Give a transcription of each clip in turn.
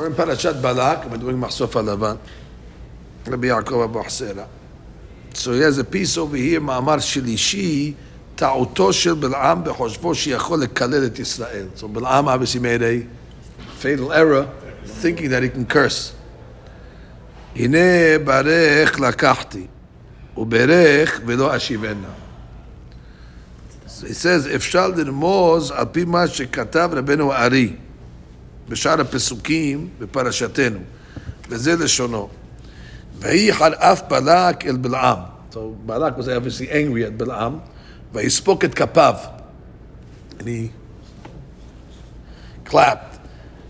We're in Parashat Balak, we're doing Mahsof Alavan. Rabbi Yaakov Abu Hasera. So he has a piece over here, מאמר שלישי, טעותו של בלעם בחושבו שיכול לקלל את ישראל. So Balaam obviously made a fatal error, thinking that he can curse. הנה ברך לקחתי, וברך ולא אשיבנה. So he says, אפשר לרמוז על פי מה שכתב רבנו הארי בשאר הפסוקים בפרשתנו, וזה לשונו. ויהי חרף בלק אל בלעם. So Balak was obviously angry at Balaam, ויספוק את כפיו. And he clapped.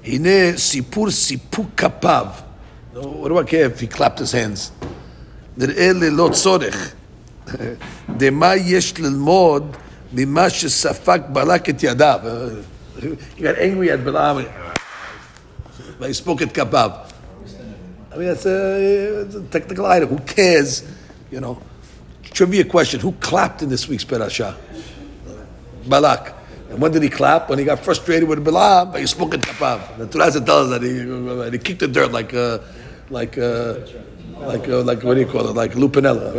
הנה סיפור סיפוק כפיו. What do I care if he clapped his hands? נראה ללא צורך. דמה יש ללמוד ממה שספק בלק את ידיו. He got angry at Balaam. he spoke at Kapav. I mean, it's a, a, technical item. Who cares? You know. Trivia question Who clapped in this week's Parasha? Balak. And when did he clap? When he got frustrated with Balaam, he spoke at Kapav. The Torah tells us that he, he kicked the dirt like, uh, like, uh, like, uh, like what do you call it? Like Lou Piniella,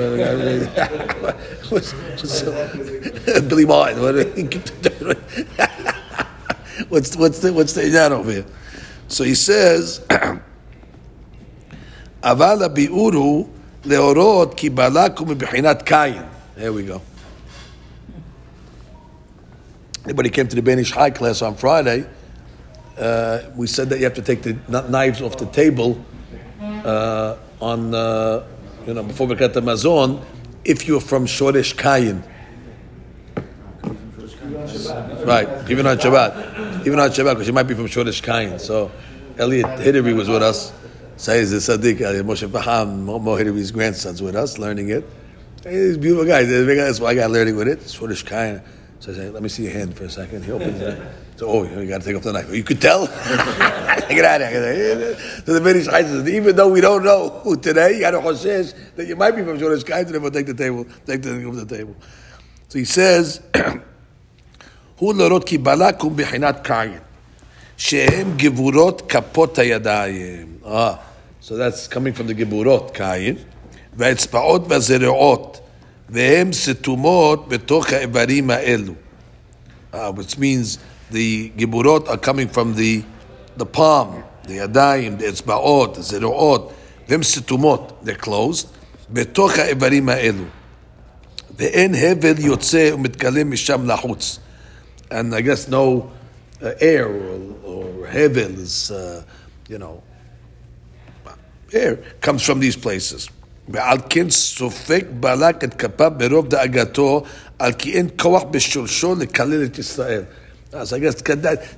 Billy Martin. He kicked the dirt. what's what's the what's the that over here? So he says, Aval bi'uru leorot ki balakum b'chinat. There we go. Anybody came to the Ben Ish Hai class on Friday, uh, we said that you have to take the knives off the table uh, on, uh, you know, before we cut the hamotzi, if you're from Shoresh Kayin. Right, even on Shabbat. Even on Shabbat, because you might be from Shoresh Kayin. So Elliot Hiddery was with us. Says the Sadiq, uh, Moshe Faham, Mohiri's grandson's with us, learning it. He's beautiful guy. That's why I got learning with it. Shoresh Kayin. So I say, let me see your hand for a second. He opens it. So, oh, you got to take off the knife. You could tell? Get out of here. So the British says, even though we don't know who today, you got Hoshesh that you might be from Shoresh Kayin, so therefore take the table, take the thing off the table. So he says, הוא לראות כי בלק הוא בחינת קין, שהם גבורות כפות הידיים. Ah. So that's coming from the Geburot, Kayin. והאצבעות והזרועות, והם סתומות בתוך האיברים האלו. Uh, which means the Geburot are coming from the, the palm, the ידיים, the אצבעות, הזרועות, והם סתומות, they're closed, בתוך האיברים האלו. ואין הבל יוצא ומתגלה משם לחוץ. And I guess no uh, air or, or hevel is, uh, you know, air comes from these places. ועל כן סופק בלק את כפיו ברוב דאגתו, על כי אין כוח בשורשו לקלל את ישראל. אז I guess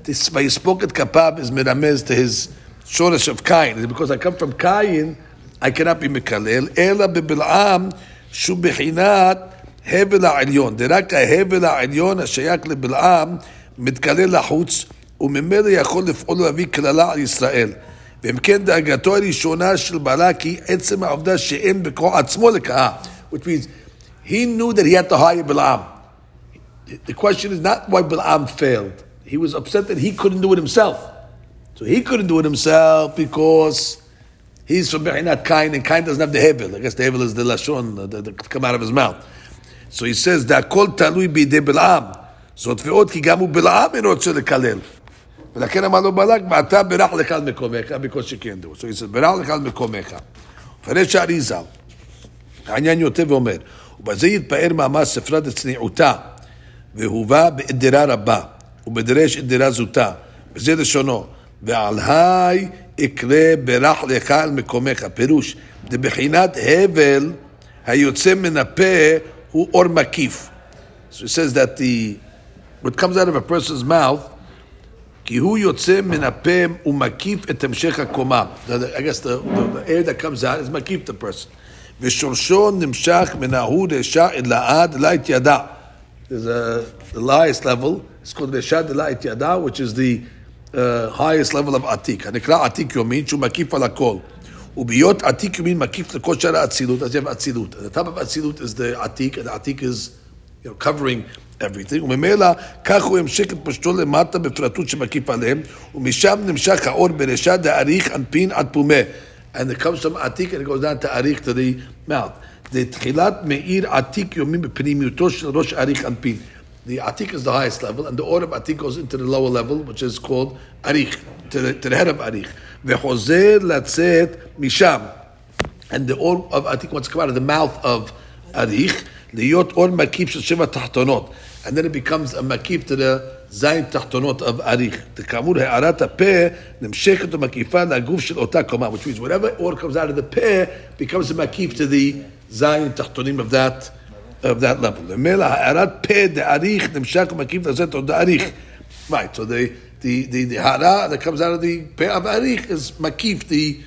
this ויספוק את כפיו is מרמז to his שורש of קין. Because I come from קין, I cannot be מקלל, אלא בבלעם שהוא בחינת הבל העליון. דרק ההבל העליון השייך לבלעם מתקלל לחוץ, וממילא יכול לפעול ולהביא קללה על ישראל. ואם כן דאגתו הראשונה של בלק היא עצם העובדה שאין בכוח עצמו לקהה. Which means he knew that he had to hire Balaam. The question is not why Balaam failed. He was upset that he couldn't do it himself. So he couldn't do it himself because he's from Behinat Kain and Kain doesn't have the Hebel. I guess the Hebel is the Lashon that come out of his mouth. So he says, והכל תלוי בידי בלעם. זאת ועוד כי גם הוא בלעם אינו רוצה לקלל. ולכן אמר לו בלק, ואתה ברך לך על מקומך, can't do it. So he said, ברך לך על מקומך. מפרש האריזה, העניין יותר ואומר, ובזה יתפאר מאמר ספרה דצניעותה, והובא באדירה רבה, ובדרש אדירה זוטה, וזה לשונו, ועל היי אקרא ברך לך על מקומך, פירוש, דבחינת הבל היוצא מן הפה הוא אור מקיף. So it says that the, what comes out of a person's mouth כי הוא יוצא מן הפה ומקיף את המשך הקומה. I guess the, the, the air that comes out is מקיף the person. ושורשו נמשך מן ההוא רשע אל לעד לה את ידה. There's a, the highest level, it's called רשע דלה את ידה, which is the uh, highest level of עתיק. הנקרא עתיק יומין, שהוא מקיף על הכל. ובהיות עתיק יומין מקיף לכל שאר האצילות, אז you have אצילות. The top of אצילות is the עתיק, and the עתיק is you know, covering everything, וממילא כך הוא המשך את פשטו למטה בפרטות שמקיף עליהם, ומשם נמשך האור ברשע דאריך אנפין עד פומה. And it comes from עתיק and it goes down to אריך to the mouth. זה תחילת מאיר עתיק יומי בפנימיותו של ראש אריך אנפין. The Atik is the highest level, and the order of Atik goes into the lower level, which is called Arich, to the, to the head of Arich. V'chozer latzet misham. And the or of, I think what's come out of the mouth of Arich, liyot or makif sheva tahtonot. And then it becomes a ma'kif to the zayin tahtonot of Arich. The kamur he'arat ha'peh nemshechet ha'makifa la'guf shel otah koma. Which means whatever or comes out of the peh becomes a ma'kif to the zayin tahtonim of that of that level. Right, so the the, the, the hara that comes out of the פה of אריך is מקיף the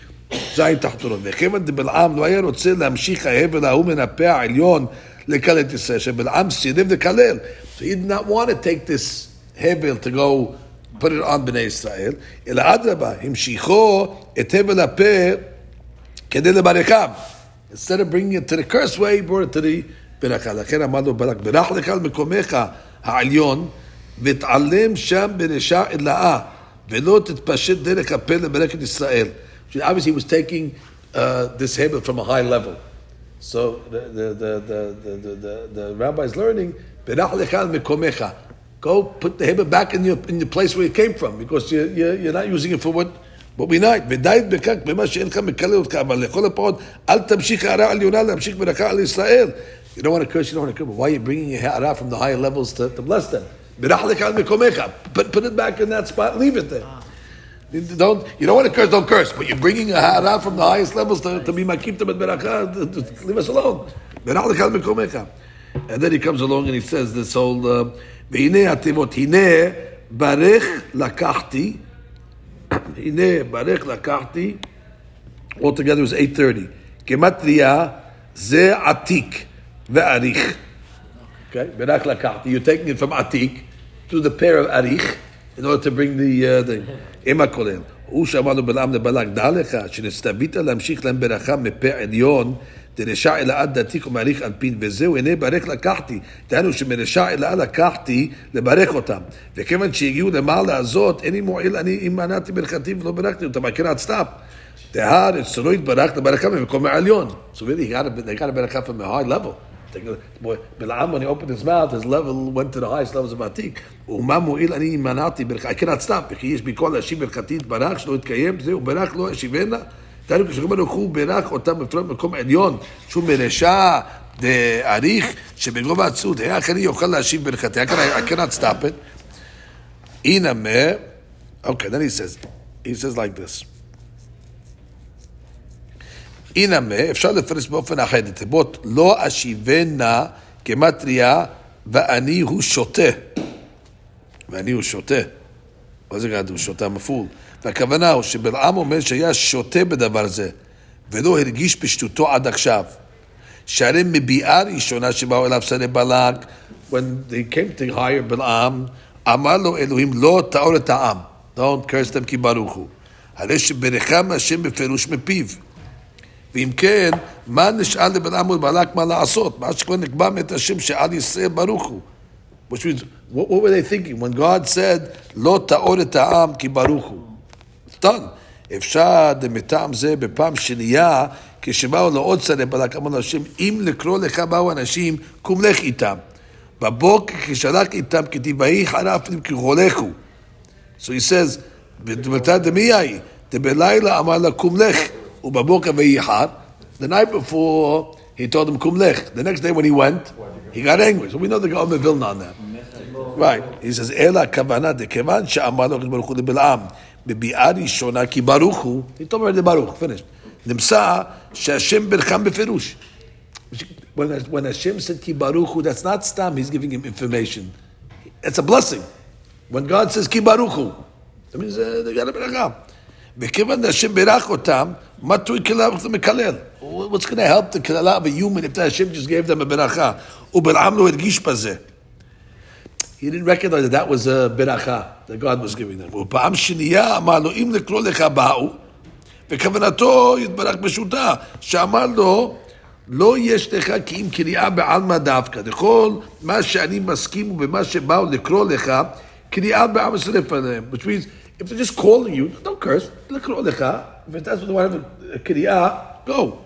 זין תחתונות. וכיוון דבלעם לא היה רוצה להמשיך ההבל ההוא מן הפה העליון לקלל את ישראל, שבלעם סירב לקלל. So he did not want to take this הבל to go put it on בני ישראל, אלא אדרבה, המשיכו את הבל הפה כדי לברכם. Instead of bringing it to the curse way, he brought it to the ברכה. לכן אמר לו ברק, ברך לך על מקומך העליון, ותעלם שם ברשע אלאה, ולא תתפשט דרך הפה לברך את ישראל. Obviously he was taking uh, this habit from a high level. So the, the, the, the, the, the, the rabbi is learning, Go put the habit back in your, in the place where it came from, because you're, you're, you're not using it for what, what we need. ודי בכך במה שאין לך מקלל אותך, אבל לכל הפחות אל תמשיך הערה עליונה להמשיך ברכה על ישראל. You don't want to curse, you don't want to curse, but why are you bringing your hara from the higher levels to, to bless them? Put, put it back in that spot, leave it there. Ah. Don't you don't want to curse? Don't curse. But you're bringing a hara from the highest levels to, to be makipta but beracha. Leave us alone. And then he comes along and he says this whole uh, v'ine atimot barich lakachti hine barich lakachti. Altogether it was eight thirty. Gematria ze atik ve'arich. Okay, lakachti. You're taking it from atik. to the pair of עריך in order to bring the, uh, the עם הכולל. הוא שאמר לו בלעם לבלק, דע לך שנסתווית להמשיך להם ברכה מפה עליון דרשע אלאה דתיק ומעריך אנפין, וזהו, הנה ברך לקחתי. דהיינו שמרשע אלאה לקחתי לברך אותם. וכיוון שהגיעו למעלה הזאת, אין לי מועיל, אני אם מנעתי ברכתי ולא ברכתי אותם, I cannot stop. דהר, אצלו התברך לברכה במקום העליון. So really, he got a, they got a ברכה from a high level. Balaam, when he opened his mouth, his level went to the highest levels of Atik. ומה מועיל אני מנעתי ברכה? I cannot stop. וכי יש בי כל להשיב ברכתי יתברך, שלא יתקיים, זהו, ברך לא ישיבנה. דהיינו כשקוראים ברוך הוא בירך אותם בפרט במקום עליון, שהוא מרשע דאריך, שבגובה עצות, היה אחרי יוכל להשיב ברכתי, I cannot stop it. הנה okay, then he says, he says like this. הנה אפשר לפרש באופן אחר, לתיבות לא אשיבנה כמטריה ואני הוא שותה. ואני הוא שותה. מה זה כתוב? שותה מפול. והכוונה הוא שבלעם אומר שהיה שותה בדבר זה, ולא הרגיש פשטותו עד עכשיו. שהרי מביאה ראשונה שבאו אליו שרי בלק, when they came to hire בלעם, אמר לו אלוהים לא טהור את העם, don't curse them כי ברוך הוא. הרי שברכם השם בפירוש מפיו. ואם כן, מה נשאל לבלעם ובלק מה לעשות? מה שכבר נקבע מאת השם שעל ישראל ברוך הוא. Which means, what, what were they thinking? When God said, לא טהור את העם כי ברוך הוא. done. אפשר מטעם זה בפעם שנייה, כשבאו לעוד שדה בלק, אמר להשם, אם לקרוא לך באו אנשים, קום לך איתם. בבוקר כשלח איתם, כתיבאי חרפתם כחולכו. So he says, בתא דמי היא, דבלילה אמר לה קום לך, ובבוקר ויהי חר. The night before, he told him קום לך. The next day when he went, he got angry. So we know the Gaon of Vilna on that. Right. He says, אלא הכוונה, דכיוון שאמר לו הקדוש ברוך הוא לבלעם, בביאה ראשונה, כי ברוך הוא, פתאום אומר ברוך, finished. נמצא שהשם ברכם בפירוש. When, when Hashem said ki baruchu, that's not stam, he's giving him information. It's a blessing. When God says ki baruchu, that means uh, they got a ברכה. וכיוון שהשם בירך אותם, מה תוי כלל מקלל? What's going to help the כללה of a human if the Hashem just gave them a ברכה? ובלעם לא הרגיש בזה. He didn't recognize that that was a beracha that God was giving them. ופעם שנייה אמר לו, אם לקרוא לך באו, וכוונתו יתברך בשותה, שאמר לו, לא יש לך כי אם קריאה בעלמא דווקא. לכל מה שאני מסכים ובמה שבאו לקרוא לך, קריאה בעלמא שרף עליהם. Which means, if they're just calling you, don't curse, לקרוא לך, if that's what they want to have קריאה, go.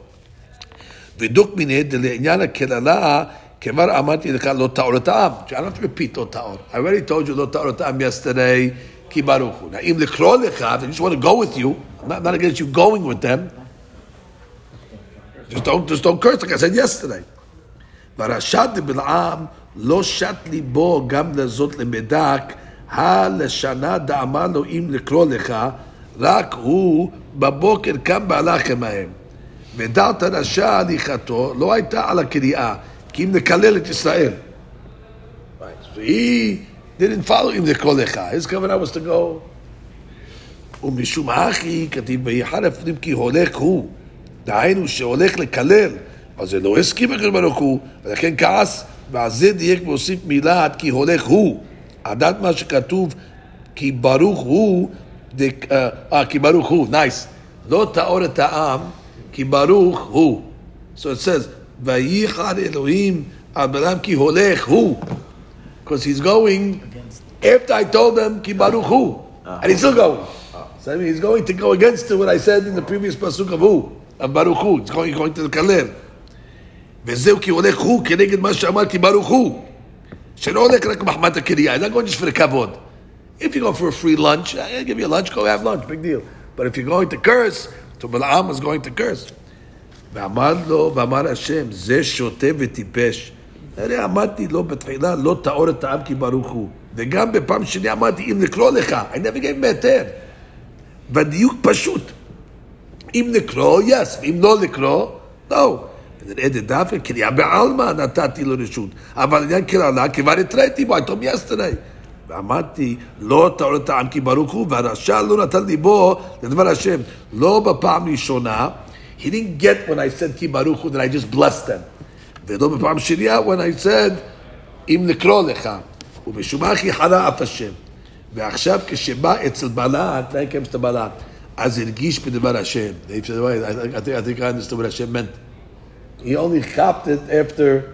ודוק מיניה דלעניין הקללה, כבר אמרתי לך לא טהור את העם. I don't have to repeat לא טהור. I already told you לא טהור את העם yesterday, כי ברוך הוא. אם לקרוא לך, if they just want to go with you, I'm not, not against you going with them, just don't, just don't curse like I said yesterday. ורשת דבלעם לא שט ליבו גם לזאת למדק, הלשנה דאמר לו אם לקרוא לך, רק הוא בבוקר קם והלך עמהם. ודעת רשע הליכתו לא הייתה על הקריאה, כי אם לקלל את ישראל. He didn't follow אם לקרוא לך, his כוונה was to go. ומשום אחי, כתיב ויחר הפנים כי הולך הוא. דהיינו שהולך לקלל, אז זה לא הסכים לקדוש ברוך הוא, ולכן כעס, ועל זה דייק והוסיף מילה עד כי הולך הוא. עדת מה שכתוב, כי ברוך הוא, דק- אה, אה, כי ברוך הוא, נייס. לא טהור את העם, כי ברוך הוא. So it says, וייחד אלוהים על בלעם כי הולך הוא. Because he's going after I told them כי ברוך הוא. And he's still going. So I mean, he's going to go against what I said in the previous pasuk of who, of Baruch Hu. He's going, going to לקלל. וזהו כי הולך הוא כנגד מה שאמרתי ברוך הוא. שלא הולך רק מחמת הקריאה, he's not going just for the כבוד. If you go for a free lunch, I give you a lunch, go have lunch, big deal. But if you're going to curse, so Balaam is going to curse. ואמר לו, ואמר השם, זה שוטה וטיפש. הרי אמרתי לו בתחילה, לא טהור את העם כי ברוך הוא. וגם בפעם שני אמרתי, אם לקרוא לך, I never gave him היתר. והדיוק פשוט. אם לקרוא, yes, ואם לא לקרוא, no. ונראה דווקא קריאה בעלמא נתתי לו רשות. אבל עניין קללה כבר התראיתי בו, him yesterday. ואמרתי, לא טהור את העם כי ברוך הוא, והרשע לא נתן ליבו לדבר השם. לא בפעם ראשונה, he didn't get when I said כי ברוך הוא, that I just blessed them. ולא בפעם שנייה, when I said, אם לקרוא לך. ומשום מה חרה אף השם. ועכשיו כשבא אצל now he comes to בלק, אז הרגיש בדבר השם. I think I understood what השם meant. He only copped it after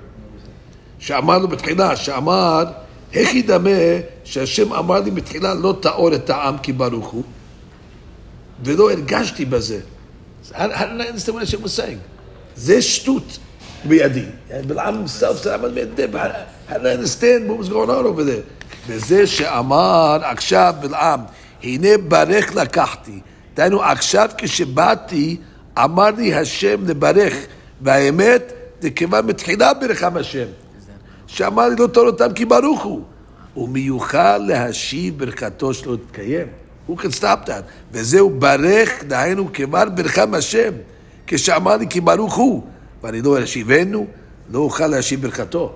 שאמר לו בתחילה, שאמר, איך ידמה שהשם אמר לי בתחילה לא טהור את העם כי ברוך הוא, ולא הרגשתי בזה. זה שטות בידי. בלעם himself said, "I'm admit but how, how did I understand what was going on over? וזה שאמר עכשיו בלעם, הנה ברך לקחתי. דהיינו, עכשיו כשבאתי, אמר לי השם לברך, והאמת, זה כבר מתחילה ברכם השם. שאמר לי לא תור אותם כי ברוך הוא. ומיוחל להשיב ברכתו שלא תתקיים. Stop that? וזהו ברך, דהיינו כבר ברכם השם. כשאמר לי כי ברוך הוא. ואני לא אשיבנו, לא אוכל להשיב ברכתו.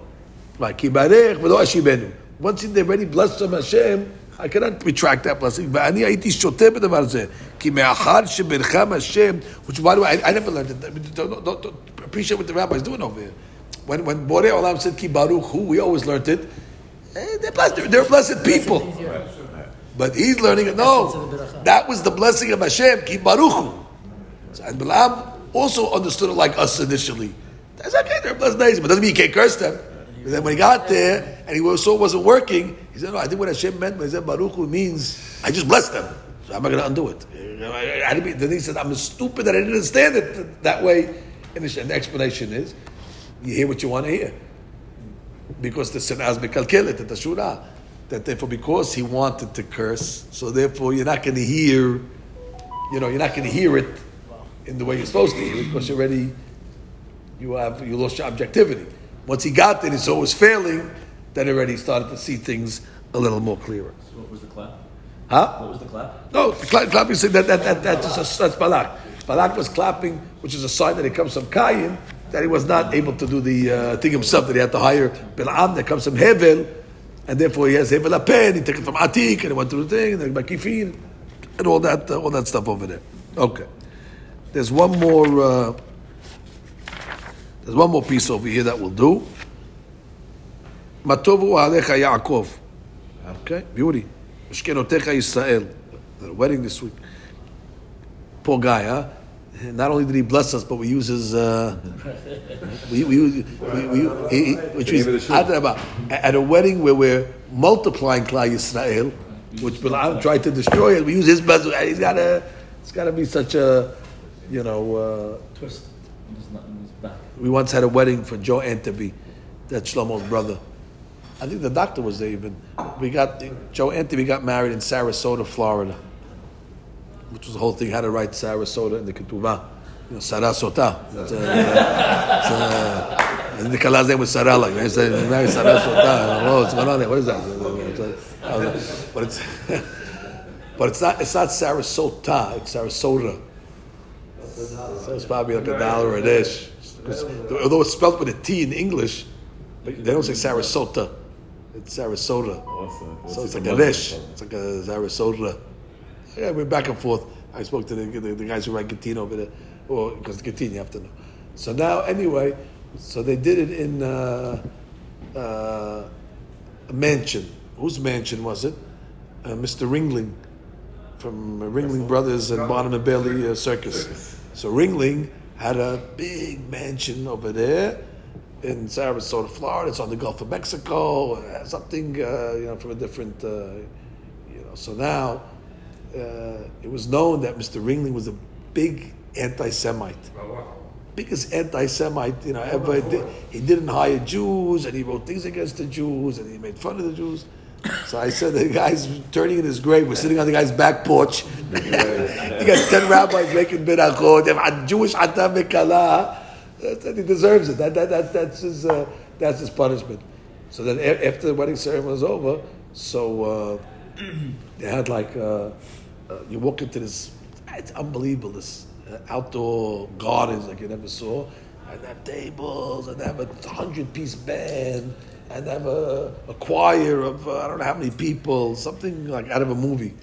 כלומר, כי ברך ולא אשיבנו. Once they've already blessed from השם, I cannot retract that blessing. ואני הייתי שותה בדבר הזה. כי מאחר שברכם השם, which by the way, I, I never learned it. Don't, don't, don't appreciate what the rabbi's doing over here. When, when Borei Olam said ki baruch hu, we always learned it. Eh, They're blessed, they're, they're blessed people. But he's learning it. No, that was the blessing of Hashem, ki baruch hu. So, and Balaam also understood it like us initially. That's okay, they're blessed days, but doesn't mean you can't curse them. But then when he got there and he was, saw it wasn't working, he said, No, I think what Hashem meant he said Baruch Hu means I just blessed them. So I'm not going to undo it. Then he said, I'm stupid that I didn't understand it that way. And the and the explanation is, you hear what you want to hear. Because the Sinaz Mekalkelet, the Tashura. That therefore, because he wanted to curse, so therefore you're not going to hear, you know, you're not going to hear it in the way you're supposed to hear it because you already, you have, you lost your objectivity. Once he got there, he saw it was failing, then already started to see things a little more clearer. So what was the clap? Huh? What was the clap? No, the cla- clapping said that, that, that, that that's, that's Balak. Balak was clapping, which is a sign that he comes from Kayin, that he was not able to do the uh, thing himself, that he had to hire Bil'am that comes from Hevel, and therefore he has Hevel Apen, he took it from Atik, and he went to the thing, and then Bakifin, and all that, uh, all that stuff over there. Okay. There's one more, uh, there's one more piece over here that we'll do. Matovu Alecha Yaakov. Okay, beauty. Mishkenotecha Yisrael. They're wedding this week. Poor guy, huh? not only did he bless us, but we use his. Uh, we, we, we, we, he, he, which is at a wedding where we're multiplying Klal Yisrael, which Balaam tried to destroy it. We use his bezel. He's got to. It's got to be such a, you know. Uh, Twist. We once had a wedding for Joe Antaby, that's Shlomo's brother. I think the doctor was there even. We got Joe Antaby got married in Sarasota, Florida, which was the whole thing. Had to write Sarasota in the ketubah, you know, Sarasota. The Kala's name was Sarah. Married Sarasota. Oh, what's going on there? What is that? But it's but it's not it's not Sarasota. It's Sarasota. So it's probably like a dollar a dish. Although it's spelled with a T in English, but they don't say Sarasota. It's Sarasota. Awesome. So it's like a dish. It's like a Sarasota. Yeah, we're back and forth. I spoke to the, the, the guys who write Gittin over there. Well, because Gittin you have to know. So now, anyway, so they did it in uh, uh, a mansion. Whose mansion was it? Uh, Mr. Ringling from Ringling Brothers and Barnum and Bailey uh, Circus. So Ringling had a big mansion over there in Sarasota, Florida. It's on the Gulf of Mexico. Uh, something uh, you know from a different, uh, you know. So now uh, it was known that Mr. Ringling was a big anti-Semite, biggest anti-Semite you know ever. Did. He didn't hire Jews, and he wrote things against the Jews, and he made fun of the Jews. So I said the guy's turning in his grave. We're sitting on the guy's back porch. you got ten rabbis making a Jewish atam mekala. He deserves it. That, that, that, that's his uh, that's his punishment. So then after the wedding ceremony was over, so uh, they had like uh, uh, you walk into this. It's unbelievable. This uh, outdoor gardens like you never saw, and they have tables, and they have a hundred piece band and they have a, a choir of uh, I don't know how many people, something like out of a movie.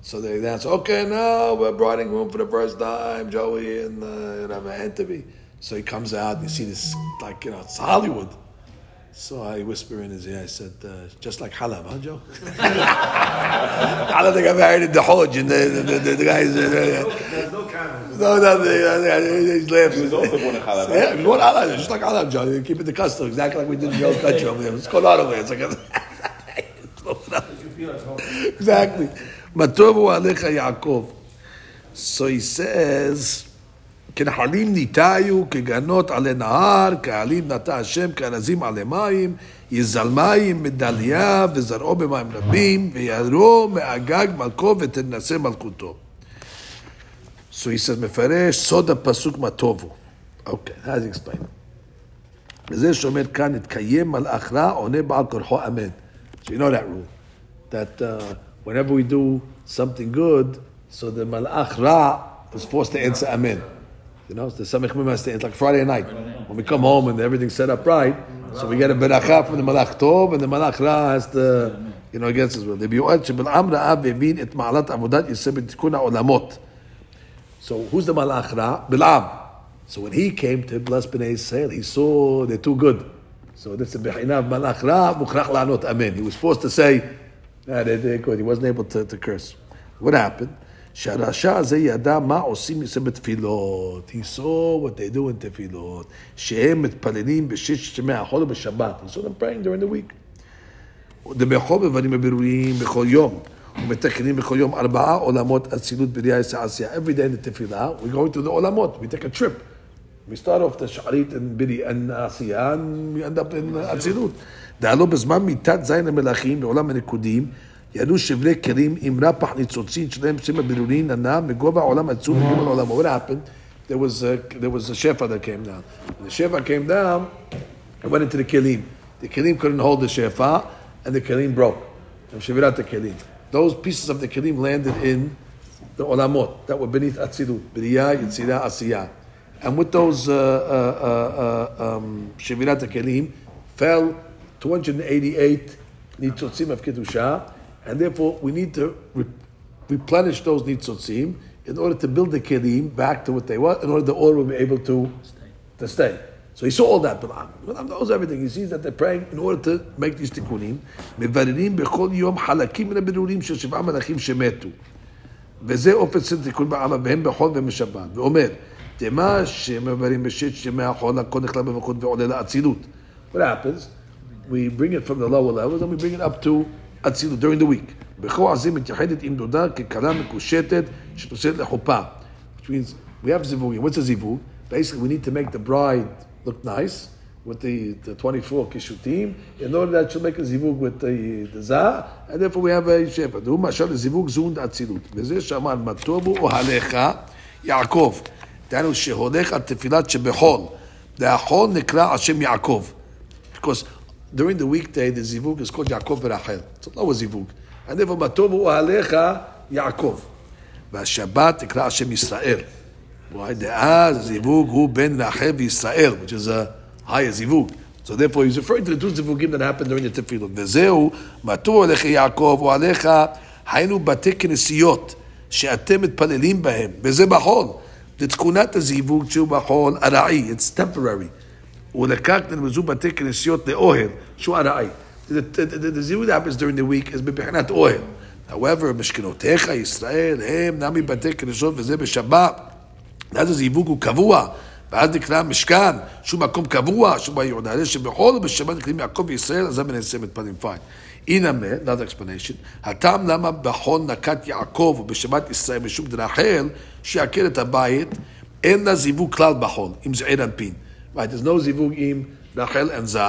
So they dance. Okay, now we're briding room for the first time, Joey and uh, you know, Antaby. So he comes out. And you see this like you know it's Hollywood. So I whisper in his ear. I said, uh, "Just like halab, huh, Joe?" I don't think I married in the Hajj, and the the, the, the guys. Uh, There's no cameras. no, no, they, he's laughing. He was also born in Halab. Yeah, we want halal, just like halal, John. You keep it the custom, exactly like we did in the old country over there. What's going on over there? It's like a... exactly. Matovu alecha Yaakov. So he says, כנחלים ניטאיו, כגנות עלי נהר, כעלים נטע השם, כארזים עלי מים, יזל מים מדליה, וזרעו במים רבים, וירו מאגג מלכו ותנשא מלכותו. So מפרש סוד הפסוק מה טובו. אוקיי, אז explain. וזה שאומר כאן, התקיים מלאך רע, עונה בעל כורחו אמן. So you that. That uh, whenever we do something good, so the malach ra is forced to answer amen. You know, the Samech Mimah It's like Friday night. When we come home and everything's set up right, so we get a beracha from the Malach Tov, and the Malach Ra has to, you know, against us. well. So who's the Malach Ra? Bil'am. So when he came to bless Bnei Yisrael, he saw they're too good. So that's the Bechinav Malach Ra, mukrach La'anot Amen. He was forced to say, nah, they're, they're good. He wasn't able to, to curse. What happened? שהרשע הזה ידע מה עושים יוסף בתפילות. He saw what they do in תפילות. שהם מתפללים בששת ימי החול ובשבת. He saw them praying during the week. ובכל מבנים הבירויים בכל יום. ומתקנים בכל יום ארבעה עולמות אצילות בריאה עשייה. Every day in the תפילה, we go to the עולמות. We take a trip. We start off the שערית and ברי and עשייה, and we end up in אצילות. דהלו בזמן מיתת זין המלאכים בעולם הנקודים, יעלו שבלי כלים עם רפח ניצוצין שלהם שם הברירין הנע מגובה העולם עצום מגובה העולם. What happened? There was a, there was a shefa that came down. When the shefa came down, it went into the kelim. The kelim couldn't hold the shefa, and the kelim broke. From Shevirat the kelim. Those pieces of the kelim landed in the olamot that were beneath Atzilut, B'riyah, Yitzirah, Asiyah. And with those uh, uh, uh, um, Shevirat the kelim fell 288 nitzotzim of Kedusha, and therefore we need to re- replenish those nitzotzim in order to build the kelim back to what they were, in order the oil will be able to stay. To stay. So he saw all that. Balaam. Balaam knows everything. He sees that they're praying in order to make these תיקונים. מבררים בכל יום חלקים מן הבירורים של שבעה מלאכים שמתו. וזה אופן של תיקון בעם והם בחול והם בשבת. ואומר, דמה שמעברים בשש ימי החול, הכל נכלל במלכות ועולה לאצילות. What happens? We bring it from the lower levels and we bring it up to אצילות during the week. בכוח הזה מתייחדת עם דודה ככלה מקושטת שפוסלת לחופה. Which means we have zivugim. What's a zivug? Basically, we need to make the bride look nice with the, the 24 kishutim in order that she'll make a zivug with the, the zah, and therefore we have a shepherd. הוא משל לזיווג זון דאצילות. וזה שאמר, מה טובו אוהליך יעקב. דהיינו שהולך על תפילת שבחול. והחול נקרא על שם יעקב. Because during the weekday the zivug is called Yaakov Berachel. It's lower zivug. And therefore, מה טובו אוהליך יעקב. והשבת נקרא על שם ישראל. Why? דאז הזיווג הוא בין רחל וישראל, which is a higher זיווג. So therefore he's referring to the two זיווגים that happened during the תפילות. וזהו, מה טוב עליך יעקב או עליך, היינו בתי כנסיות שאתם מתפללים בהם, וזה בחול. לתכונת הזיווג שהוא בחול ארעי, it's temporary. ולכך נרמזו בתי כנסיות לאוהל, שהוא ארעי. The, the, the, the זיווג that happens during the week is בבחינת אוהל. However, משכנותיך ישראל הם נמי בתי כנסיות וזה בשבת. ואז הזיווג הוא קבוע, ואז נקרא משכן, שהוא מקום קבוע, שהוא ביהודה, הרי שבכל ובשבת נקראים יעקב וישראל, אז זה מנסה מתפנים פיין. הנה מה, another explanation, הטעם למה בחול נקט יעקב ובשבת ישראל משום דרחל, שיעקר את הבית, אין לה זיווג כלל בחול, אם זה עיר אנפין. Right, there's no זיווג עם רחל and זה,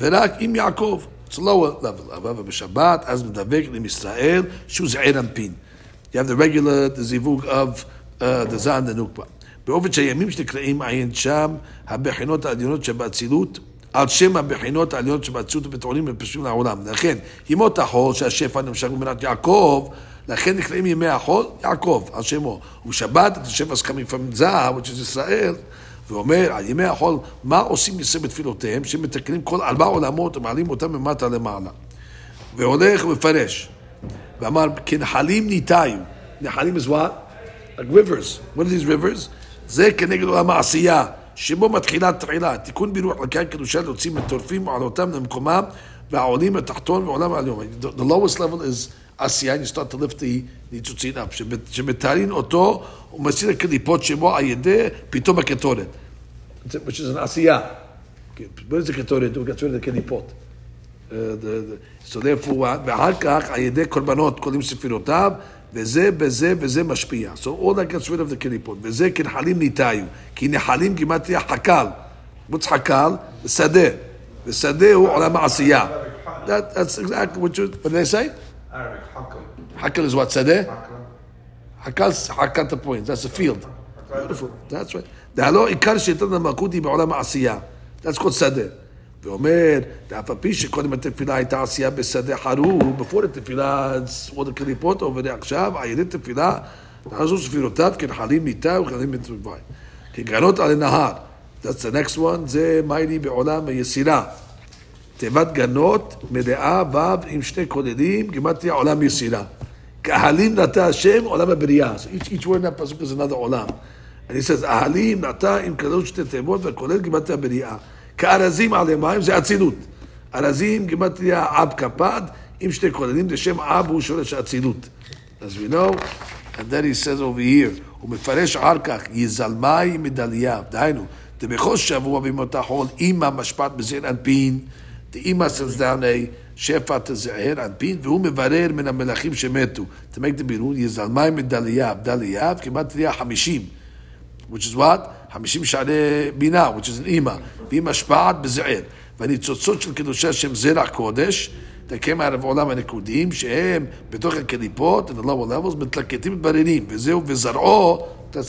ורק עם יעקב. It's lower level. אז מדבק עם ישראל, שהוא זה עיר אנפין. You have the regular, the זיווג of uh, the and the נוקבה. באופן שהימים שנקראים עין שם, הבחינות העליונות שבאצילות, על שם הבחינות העליונות שבאצילות ובטעונים ופשוטים לעולם. לכן, ימות החול שהשפע נמשך במדינת יעקב, לכן נקראים ימי החול יעקב, על שמו. ובשבת את השפע סכמים from זהב, which is ישראל, ואומר על ימי החול, מה עושים ישראל בתפילותיהם, שמתקנים כל ארבע עולמות ומעלים אותם ממטה למעלה. והולך ומפרש, ואמר, כנחלים ניתאיו. נחלים is what? Like rivers. What are these rivers? זה כנגד עולם העשייה, שבו מתחילה תחילה, תיקון ברוח לקיים קדושה להוציא מטורפים ועלותם למקומם, והעולים התחתון ועולם העליון. The lowest level is עשייה, you start to lift the ניצוצין up, שמתארין אותו ומסיר הקליפות שבו על ידי פתאום הקטורת. which is an עשייה. מה זה קטורת? הוא קטורת הקליפות. Uh, so therefore, ואחר כך על ידי קורבנות קולים ספילותיו, וזה בזה וזה משפיע. So all that gets rid of the קליפות. וזה כנחלים ניתאיו. כי נחלים כמעט יהיה חקל. what's חקל? שדה. ושדה הוא עולם העשייה. That, that's exactly what you, what did they say? Arabic, حكم. חקל is what? שדה? حكم. חקל, חקל the point, that's a field. Beautiful, that's right. דהלא עיקר שיטת המלכות היא בעולם העשייה. That's called שדה. ואומר, ואף על פי שקודם התפילה הייתה עשייה בשדה חרוב, בפור התפילה, עוד הקליפות there עכשיו, על ידי תפילה, נעשו ספירותיו כנחלים מיטה וכנחלים מטרובי. כגרנות על הנהר. That's the next one, זה מיילי בעולם היסירה. תיבת גנות מלאה ו' עם שני כוללים, גימטריה עולם יסירה. קהלים נטע השם עולם הבריאה. So each, each word in that pasuk is another עולם. And he says, אהלים נטע עם כזאת שתי תיבות וכולל גימטריה בריאה. כארזים עלי מים זה אצילות. ארזים גימטריה אב כפד עם שתי כוללים, זה שם אב הוא שורש האצילות. As we know, and then he says over here, הוא מפרש אחר כך, יזלמי מדליה, דהיינו, דבכל שבוע בימות החול, אימא משפט בזעיר אנפין, דאימא a שפע תזער אנפין, והוא מברר מן המלכים שמתו. The בירור, יזלמי מדליה, דליה, כמעט תהיה חמישים. Which is what? 50 שערי בינה, which is an אימא, והיא משפעת בזעיר. והניצוצות של קידושי השם זרע קודש, תקם ערב עולם הנקודים, שהם בתוך הקליפות, in the lower levels, מתלקטים מתבררים, וזהו, וזרעו,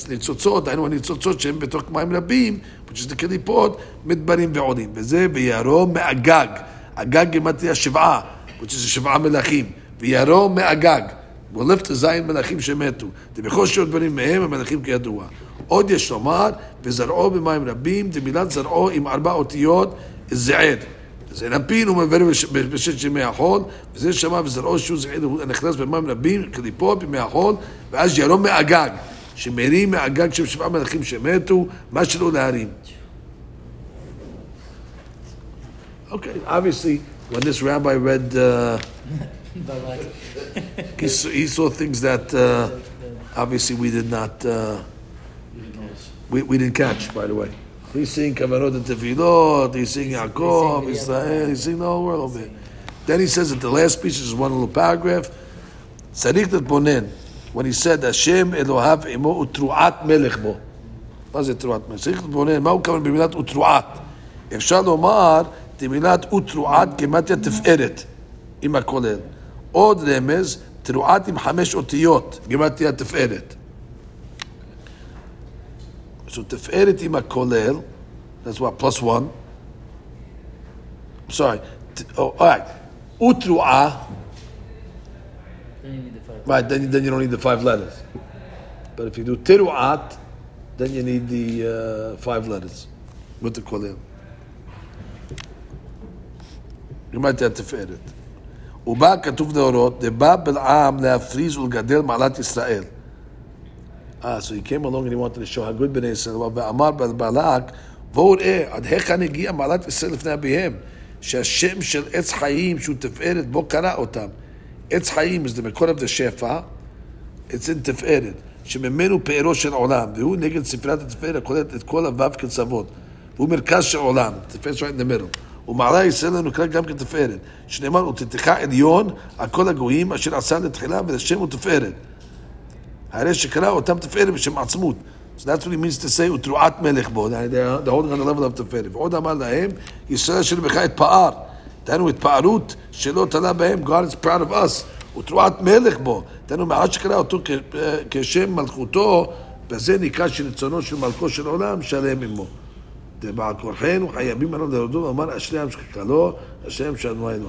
ניצוצות, היינו הניצוצות שהם בתוך מים רבים, which is the קליפות, מתברים ועולים. וזה וירום מאגג. אגג גימטריה שבעה, which is שבעה מלכים. וירום מאגג. will lift the זין מלכים שמתו. ובכל שעות בנים מהם המלכים כידוע. עוד יש לומר, וזרעו במים רבים, דמילת זרעו עם ארבע אותיות, זעד. זה נפין בש- בששת ימי החול, וזה שמע וזרעו שהוא זעד, הוא נכנס במים רבים, קליפות בימי החול, ואז ירום מאגג, שמרים מאגג של שבעה מלכים שמתו, מה שלא להרים. Okay, obviously, when this rabbi read, uh, he, saw, he saw things that uh, obviously we did not uh, we, we didn't catch, by the way. He's singing Kavanot and Tefillot, he's singing Yaakov, Israel, he's singing the whole world. Then he says that the last piece is one little paragraph. Sarikhtat Bonin, when he said, Hashem Elohav Emo Utruat Melechbo. What is it, Truat Melech? Sarikhtat Bonin, Mao Kavan Bimilat Utruat. If shalom Shalomar, Timilat Utruat Gematria Tiferet, Imakolel. Odd them is, Truat Hamesh Otiyot, Gematria Tiferet. So תפארת עם הכולל, that's what, plus one. Sorry, t- oh, all right. ותרועה, Then you need the five. right, then, then you don't need the five letters. But if you do tiruat, then you need the uh, five letters with the kolel. גמרתי התפארת. ובה כתוב להורות, דבא בלעם להפריז ולגדל מעלת ישראל. Ah, so he came along and he wanted to show how good בני ישראל הוא, ואמר בלק, בואו ראה, עד היכן הגיע מעלת ישראל לפני אביהם, שהשם של עץ חיים שהוא תפארת, בו קרא אותם. עץ חיים זה מקור of the שפע, it's in תפארת, שממנו פארו של עולם, והוא נגד ספריית התפארת הכוללת את כל הוו כצוות, והוא מרכז של עולם, תפארת the middle. ומעלה ישראל נקרא גם כתפארת, שנאמר, ותתך עליון על כל הגויים אשר עשה לתחילה ולשם הוא תפארת. הרי שקרא אותם תפארת בשם עצמות. So that's what he means to say, ותרועת מלך בו, they're holding on the level of תפארת. ועוד אמר להם, ישראל אשר בך התפאר. דהיינו התפארות שלא תלה בהם, God is proud of us. ותרועת מלך בו. דהיינו מאז שקרא אותו כ- כשם מלכותו, בזה נקרא שרצונו של מלכו של עולם שלם עמו. ובעל כורחנו חייבים עליו להודות ולומר אשרי עם שכלו, השם שלנו אלוהיו.